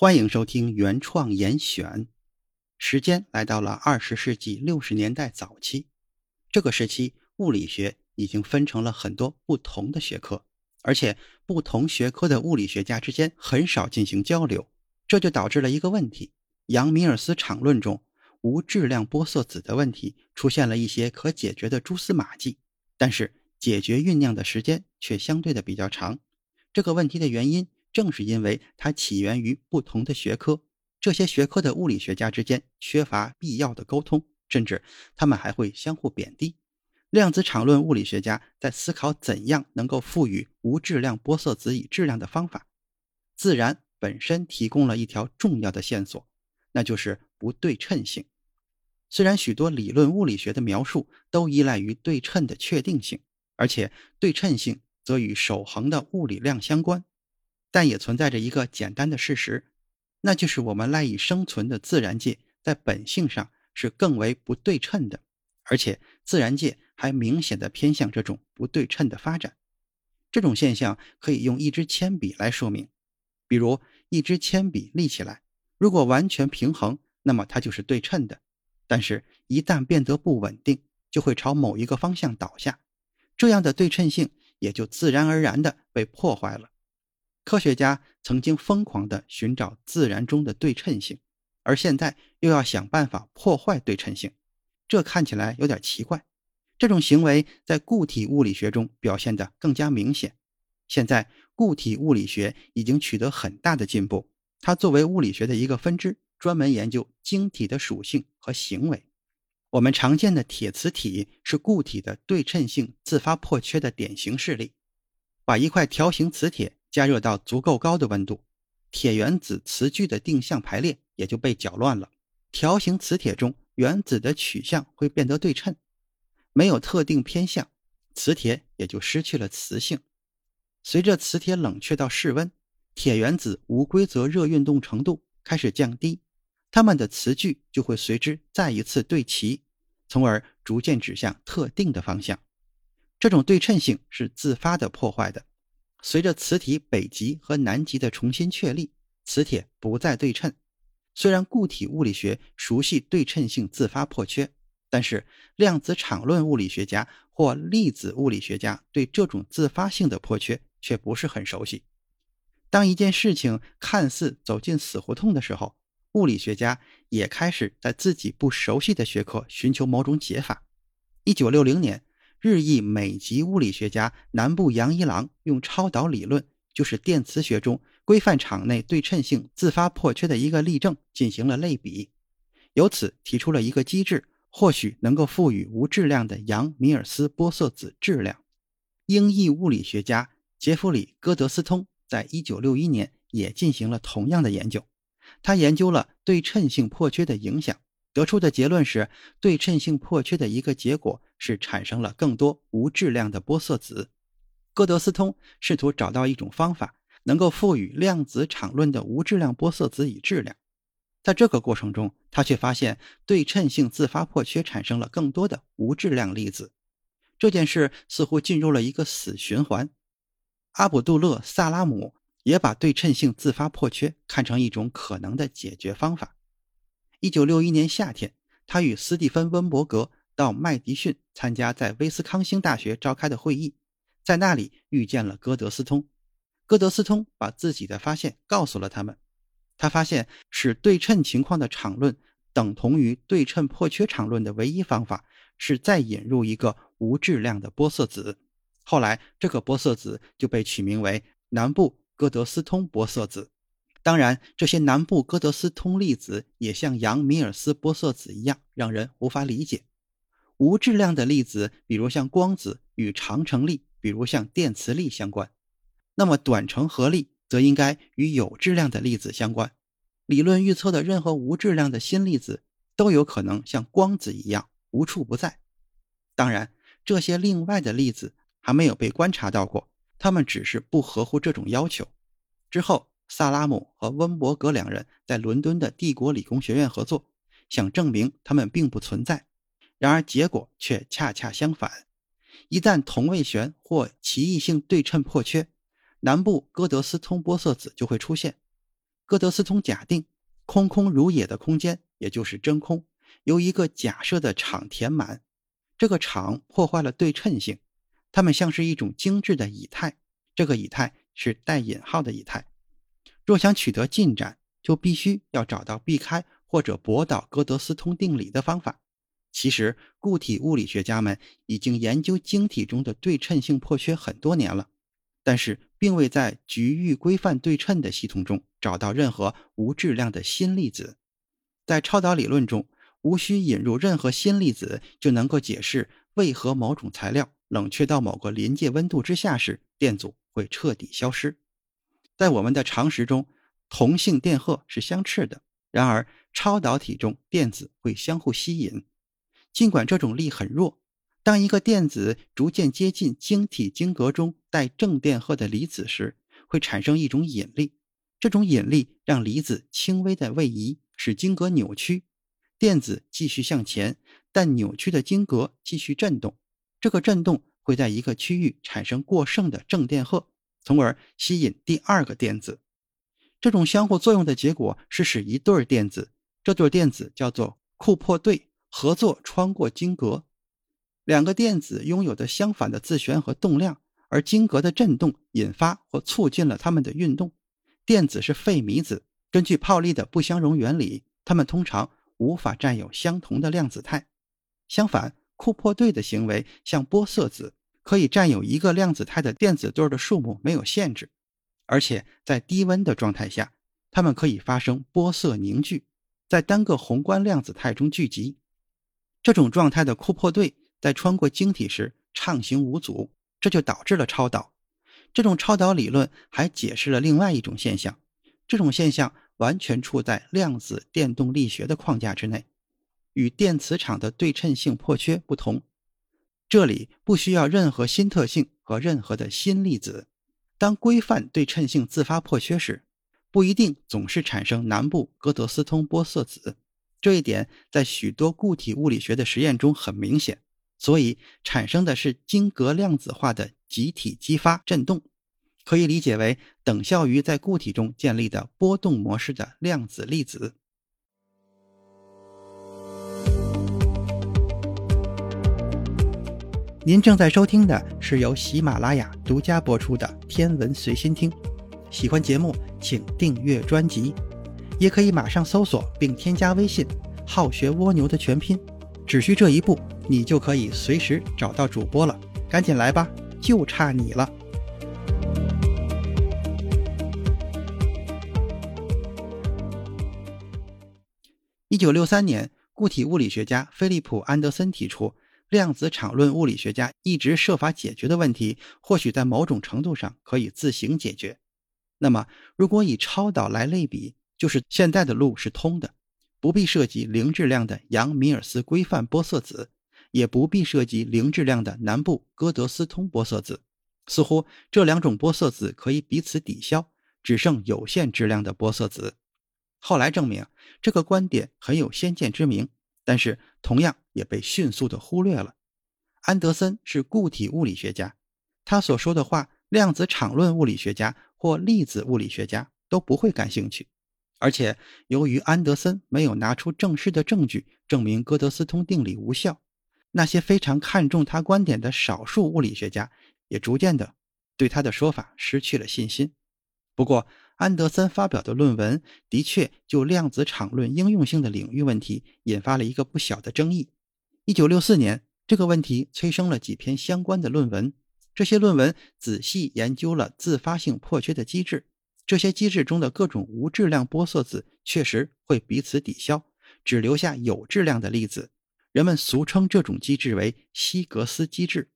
欢迎收听原创严选。时间来到了二十世纪六十年代早期，这个时期物理学已经分成了很多不同的学科，而且不同学科的物理学家之间很少进行交流，这就导致了一个问题：杨米尔斯场论中无质量玻色子的问题出现了一些可解决的蛛丝马迹，但是解决酝酿的时间却相对的比较长。这个问题的原因。正是因为它起源于不同的学科，这些学科的物理学家之间缺乏必要的沟通，甚至他们还会相互贬低。量子场论物理学家在思考怎样能够赋予无质量玻色子以质量的方法。自然本身提供了一条重要的线索，那就是不对称性。虽然许多理论物理学的描述都依赖于对称的确定性，而且对称性则与守恒的物理量相关。但也存在着一个简单的事实，那就是我们赖以生存的自然界在本性上是更为不对称的，而且自然界还明显的偏向这种不对称的发展。这种现象可以用一支铅笔来说明，比如一支铅笔立起来，如果完全平衡，那么它就是对称的；但是，一旦变得不稳定，就会朝某一个方向倒下，这样的对称性也就自然而然的被破坏了。科学家曾经疯狂地寻找自然中的对称性，而现在又要想办法破坏对称性，这看起来有点奇怪。这种行为在固体物理学中表现得更加明显。现在，固体物理学已经取得很大的进步，它作为物理学的一个分支，专门研究晶体的属性和行为。我们常见的铁磁体是固体的对称性自发破缺的典型事例。把一块条形磁铁。加热到足够高的温度，铁原子磁矩的定向排列也就被搅乱了。条形磁铁中原子的取向会变得对称，没有特定偏向，磁铁也就失去了磁性。随着磁铁冷却到室温，铁原子无规则热运动程度开始降低，它们的磁矩就会随之再一次对齐，从而逐渐指向特定的方向。这种对称性是自发的破坏的。随着磁体北极和南极的重新确立，磁铁不再对称。虽然固体物理学熟悉对称性自发破缺，但是量子场论物理学家或粒子物理学家对这种自发性的破缺却不是很熟悉。当一件事情看似走进死胡同的时候，物理学家也开始在自己不熟悉的学科寻求某种解法。一九六零年。日裔美籍物理学家南部洋一郎用超导理论，就是电磁学中规范场内对称性自发破缺的一个例证，进行了类比，由此提出了一个机制，或许能够赋予无质量的杨米尔斯玻色子质量。英裔物理学家杰弗里·戈德斯通在一九六一年也进行了同样的研究，他研究了对称性破缺的影响。得出的结论是，对称性破缺的一个结果是产生了更多无质量的玻色子。戈德斯通试图找到一种方法，能够赋予量子场论的无质量玻色子以质量。在这个过程中，他却发现对称性自发破缺产生了更多的无质量粒子。这件事似乎进入了一个死循环。阿卜杜勒·萨拉姆也把对称性自发破缺看成一种可能的解决方法。一九六一年夏天，他与斯蒂芬·温伯格到麦迪逊参加在威斯康星大学召开的会议，在那里遇见了戈德斯通。戈德斯通把自己的发现告诉了他们。他发现使对称情况的场论等同于对称破缺场论的唯一方法是再引入一个无质量的玻色子。后来，这个玻色子就被取名为南部戈德斯通玻色子。当然，这些南部哥德斯通粒子也像杨米尔斯玻色子一样让人无法理解。无质量的粒子，比如像光子，与长程粒，比如像电磁力相关；那么短程合力则应该与有质量的粒子相关。理论预测的任何无质量的新粒子都有可能像光子一样无处不在。当然，这些另外的粒子还没有被观察到过，它们只是不合乎这种要求。之后，萨拉姆和温伯格两人在伦敦的帝国理工学院合作，想证明他们并不存在。然而，结果却恰恰相反。一旦同位旋或奇异性对称破缺，南部哥德斯通玻色子就会出现。哥德斯通假定空空如也的空间，也就是真空，由一个假设的场填满。这个场破坏了对称性，它们像是一种精致的以太。这个以太是带引号的以太。若想取得进展，就必须要找到避开或者驳倒哥德斯通定理的方法。其实，固体物理学家们已经研究晶体中的对称性破缺很多年了，但是并未在局域规范对称的系统中找到任何无质量的新粒子。在超导理论中，无需引入任何新粒子就能够解释为何某种材料冷却到某个临界温度之下时，电阻会彻底消失。在我们的常识中，同性电荷是相斥的，然而超导体中电子会相互吸引。尽管这种力很弱，当一个电子逐渐接近晶体晶格中带正电荷的离子时，会产生一种引力。这种引力让离子轻微的位移，使晶格扭曲，电子继续向前，但扭曲的晶格继续振动。这个振动会在一个区域产生过剩的正电荷，从而吸引第二个电子。这种相互作用的结果是使一对电子，这对电子叫做库珀对。合作穿过晶格，两个电子拥有的相反的自旋和动量，而晶格的振动引发或促进了它们的运动。电子是费米子，根据泡利的不相容原理，它们通常无法占有相同的量子态。相反，库珀对的行为像玻色子，可以占有一个量子态的电子对的数目没有限制，而且在低温的状态下，它们可以发生玻色凝聚，在单个宏观量子态中聚集。这种状态的库珀对在穿过晶体时畅行无阻，这就导致了超导。这种超导理论还解释了另外一种现象，这种现象完全处在量子电动力学的框架之内，与电磁场的对称性破缺不同。这里不需要任何新特性和任何的新粒子。当规范对称性自发破缺时，不一定总是产生南部哥德斯通玻色子。这一点在许多固体物理学的实验中很明显，所以产生的是晶格量子化的集体激发振动，可以理解为等效于在固体中建立的波动模式的量子粒子。您正在收听的是由喜马拉雅独家播出的《天文随心听》，喜欢节目请订阅专辑。也可以马上搜索并添加微信“好学蜗牛”的全拼，只需这一步，你就可以随时找到主播了。赶紧来吧，就差你了。一九六三年，固体物理学家菲利普·安德森提出，量子场论物理学家一直设法解决的问题，或许在某种程度上可以自行解决。那么，如果以超导来类比，就是现在的路是通的，不必涉及零质量的杨米尔斯规范玻色子，也不必涉及零质量的南部哥德斯通玻色子。似乎这两种玻色子可以彼此抵消，只剩有限质量的玻色子。后来证明这个观点很有先见之明，但是同样也被迅速的忽略了。安德森是固体物理学家，他所说的话，量子场论物理学家或粒子物理学家都不会感兴趣。而且，由于安德森没有拿出正式的证据证明哥德斯通定理无效，那些非常看重他观点的少数物理学家也逐渐的对他的说法失去了信心。不过，安德森发表的论文的确就量子场论应用性的领域问题引发了一个不小的争议。1964年，这个问题催生了几篇相关的论文，这些论文仔细研究了自发性破缺的机制。这些机制中的各种无质量玻色子确实会彼此抵消，只留下有质量的粒子。人们俗称这种机制为希格斯机制。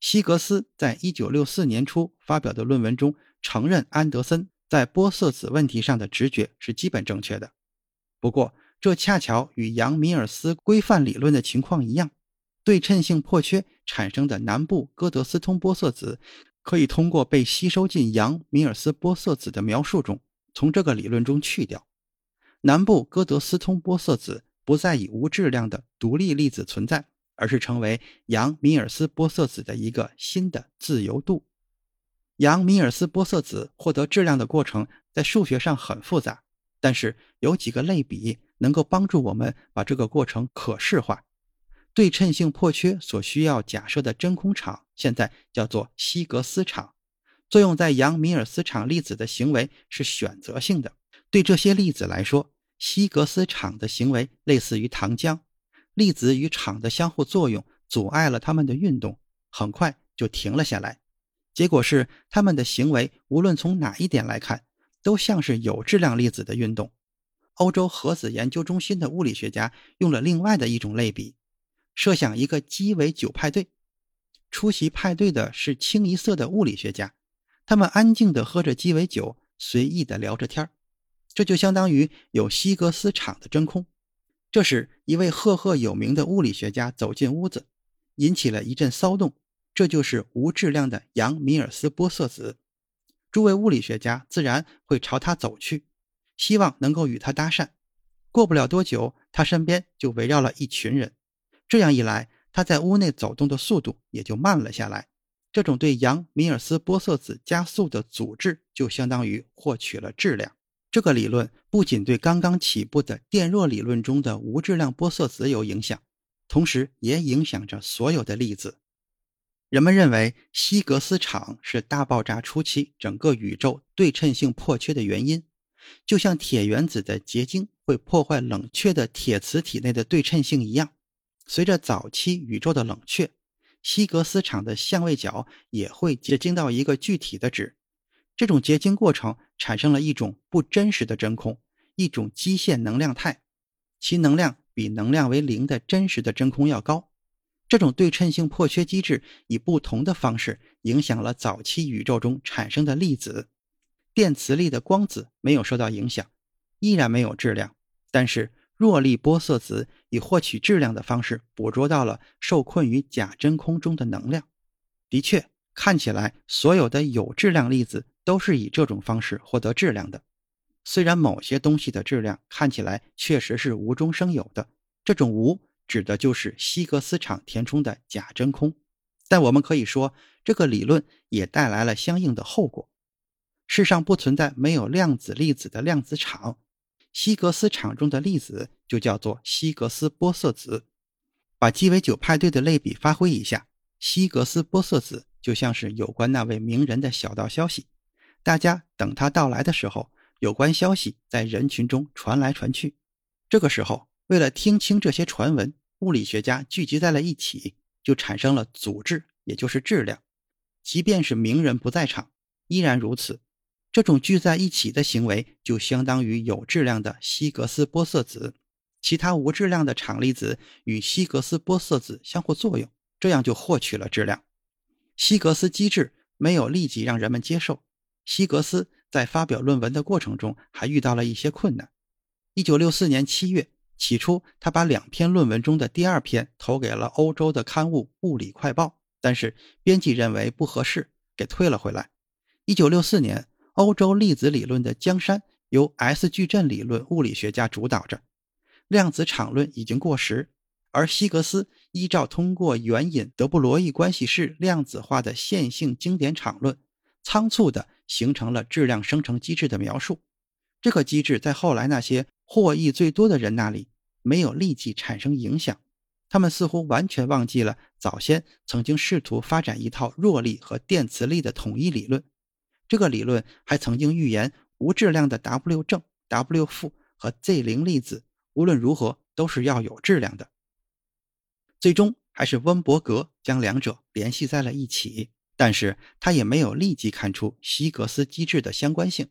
希格斯在一九六四年初发表的论文中承认，安德森在玻色子问题上的直觉是基本正确的。不过，这恰巧与杨米尔斯规范理论的情况一样，对称性破缺产生的南部哥德斯通玻色子，可以通过被吸收进杨米尔斯玻色子的描述中，从这个理论中去掉。南部哥德斯通玻色子不再以无质量的独立粒子存在，而是成为杨米尔斯玻色子的一个新的自由度。杨米尔斯玻色子获得质量的过程在数学上很复杂，但是有几个类比能够帮助我们把这个过程可视化。对称性破缺所需要假设的真空场现在叫做希格斯场，作用在杨米尔斯场粒子的行为是选择性的。对这些粒子来说，希格斯场的行为类似于糖浆，粒子与场的相互作用阻碍了它们的运动，很快就停了下来。结果是，他们的行为无论从哪一点来看，都像是有质量粒子的运动。欧洲核子研究中心的物理学家用了另外的一种类比：设想一个鸡尾酒派对，出席派对的是清一色的物理学家，他们安静地喝着鸡尾酒，随意地聊着天这就相当于有希格斯场的真空。这时，一位赫赫有名的物理学家走进屋子，引起了一阵骚动。这就是无质量的杨米尔斯玻色子，诸位物理学家自然会朝他走去，希望能够与他搭讪。过不了多久，他身边就围绕了一群人。这样一来，他在屋内走动的速度也就慢了下来。这种对杨米尔斯玻色子加速的阻滞，就相当于获取了质量。这个理论不仅对刚刚起步的电弱理论中的无质量玻色子有影响，同时也影响着所有的粒子。人们认为希格斯场是大爆炸初期整个宇宙对称性破缺的原因，就像铁原子的结晶会破坏冷却的铁磁体内的对称性一样。随着早期宇宙的冷却，希格斯场的相位角也会结晶到一个具体的值。这种结晶过程产生了一种不真实的真空，一种基线能量态，其能量比能量为零的真实的真空要高。这种对称性破缺机制以不同的方式影响了早期宇宙中产生的粒子。电磁力的光子没有受到影响，依然没有质量。但是弱力玻色子以获取质量的方式捕捉到了受困于假真空中的能量。的确，看起来所有的有质量粒子都是以这种方式获得质量的。虽然某些东西的质量看起来确实是无中生有的，这种无。指的就是希格斯场填充的假真空，但我们可以说，这个理论也带来了相应的后果。世上不存在没有量子粒子的量子场，希格斯场中的粒子就叫做希格斯玻色子。把鸡尾酒派对的类比发挥一下，希格斯玻色子就像是有关那位名人的小道消息，大家等他到来的时候，有关消息在人群中传来传去，这个时候。为了听清这些传闻，物理学家聚集在了一起，就产生了组织，也就是质量。即便是名人不在场，依然如此。这种聚在一起的行为，就相当于有质量的希格斯玻色子，其他无质量的场粒子与希格斯玻色子相互作用，这样就获取了质量。希格斯机制没有立即让人们接受。希格斯在发表论文的过程中，还遇到了一些困难。一九六四年七月。起初，他把两篇论文中的第二篇投给了欧洲的刊物《物理快报》，但是编辑认为不合适，给退了回来。1964年，欧洲粒子理论的江山由 S 矩阵理论物理学家主导着，量子场论已经过时，而希格斯依照通过援引德布罗意关系式量子化的线性经典场论，仓促地形成了质量生成机制的描述。这个机制在后来那些。获益最多的人那里没有立即产生影响，他们似乎完全忘记了早先曾经试图发展一套弱力和电磁力的统一理论。这个理论还曾经预言无质量的 W 正、W 负和 Z 零粒子无论如何都是要有质量的。最终还是温伯格将两者联系在了一起，但是他也没有立即看出希格斯机制的相关性。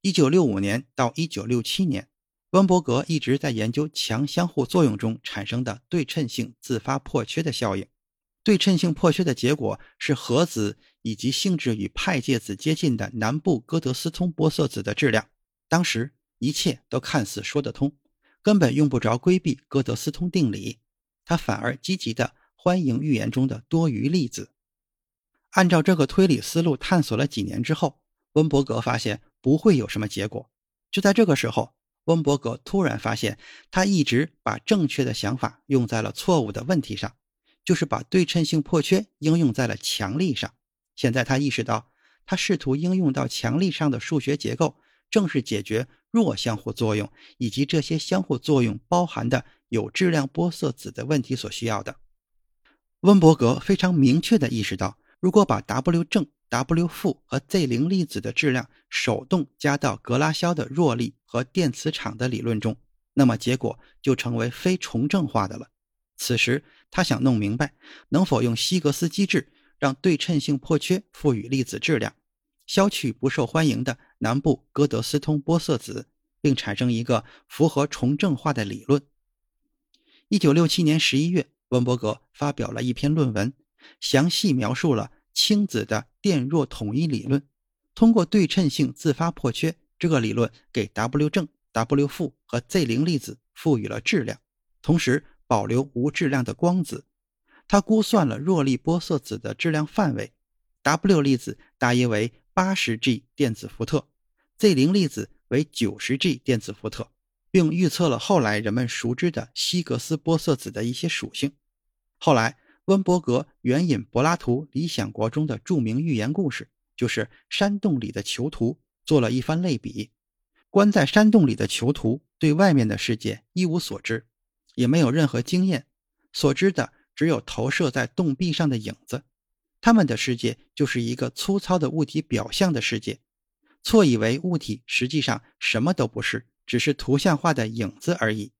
一九六五年到一九六七年。温伯格一直在研究强相互作用中产生的对称性自发破缺的效应。对称性破缺的结果是核子以及性质与派介子接近的南部哥德斯通玻色子的质量，当时一切都看似说得通，根本用不着规避哥德斯通定理。他反而积极的欢迎预言中的多余粒子。按照这个推理思路探索了几年之后，温伯格发现不会有什么结果。就在这个时候，温伯格突然发现，他一直把正确的想法用在了错误的问题上，就是把对称性破缺应用在了强力上。现在他意识到，他试图应用到强力上的数学结构，正是解决弱相互作用以及这些相互作用包含的有质量玻色子的问题所需要的。温伯格非常明确地意识到，如果把 W 正、W 负和 Z 零粒子的质量手动加到格拉肖的弱力和电磁场的理论中，那么结果就成为非重正化的了。此时，他想弄明白，能否用希格斯机制。让对称性破缺赋予粒子质量，消去不受欢迎的南部哥德斯通玻色子，并产生一个符合重正化的理论。一九六七年十一月，温伯格发表了一篇论文，详细描述了氢子的电弱统一理论。通过对称性自发破缺这个理论，给 W 正、W 负和 Z 零粒子赋予了质量，同时保留无质量的光子。他估算了弱力玻色子的质量范围，W 粒子大约为八十 G 电子伏特，Z 零粒子为九十 G 电子伏特，并预测了后来人们熟知的希格斯玻色子的一些属性。后来，温伯格援引柏拉图《理想国》中的著名寓言故事，就是山洞里的囚徒，做了一番类比。关在山洞里的囚徒对外面的世界一无所知，也没有任何经验，所知的。只有投射在洞壁上的影子，他们的世界就是一个粗糙的物体表象的世界，错以为物体实际上什么都不是，只是图像化的影子而已。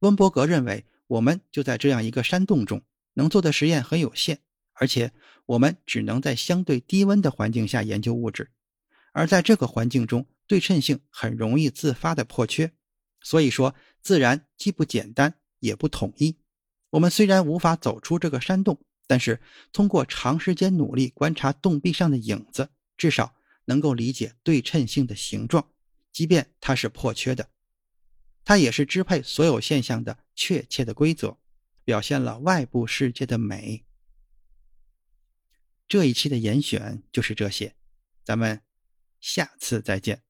温伯格认为，我们就在这样一个山洞中，能做的实验很有限，而且我们只能在相对低温的环境下研究物质，而在这个环境中，对称性很容易自发的破缺，所以说自然既不简单也不统一。我们虽然无法走出这个山洞，但是通过长时间努力观察洞壁上的影子，至少能够理解对称性的形状，即便它是破缺的。它也是支配所有现象的确切的规则，表现了外部世界的美。这一期的严选就是这些，咱们下次再见。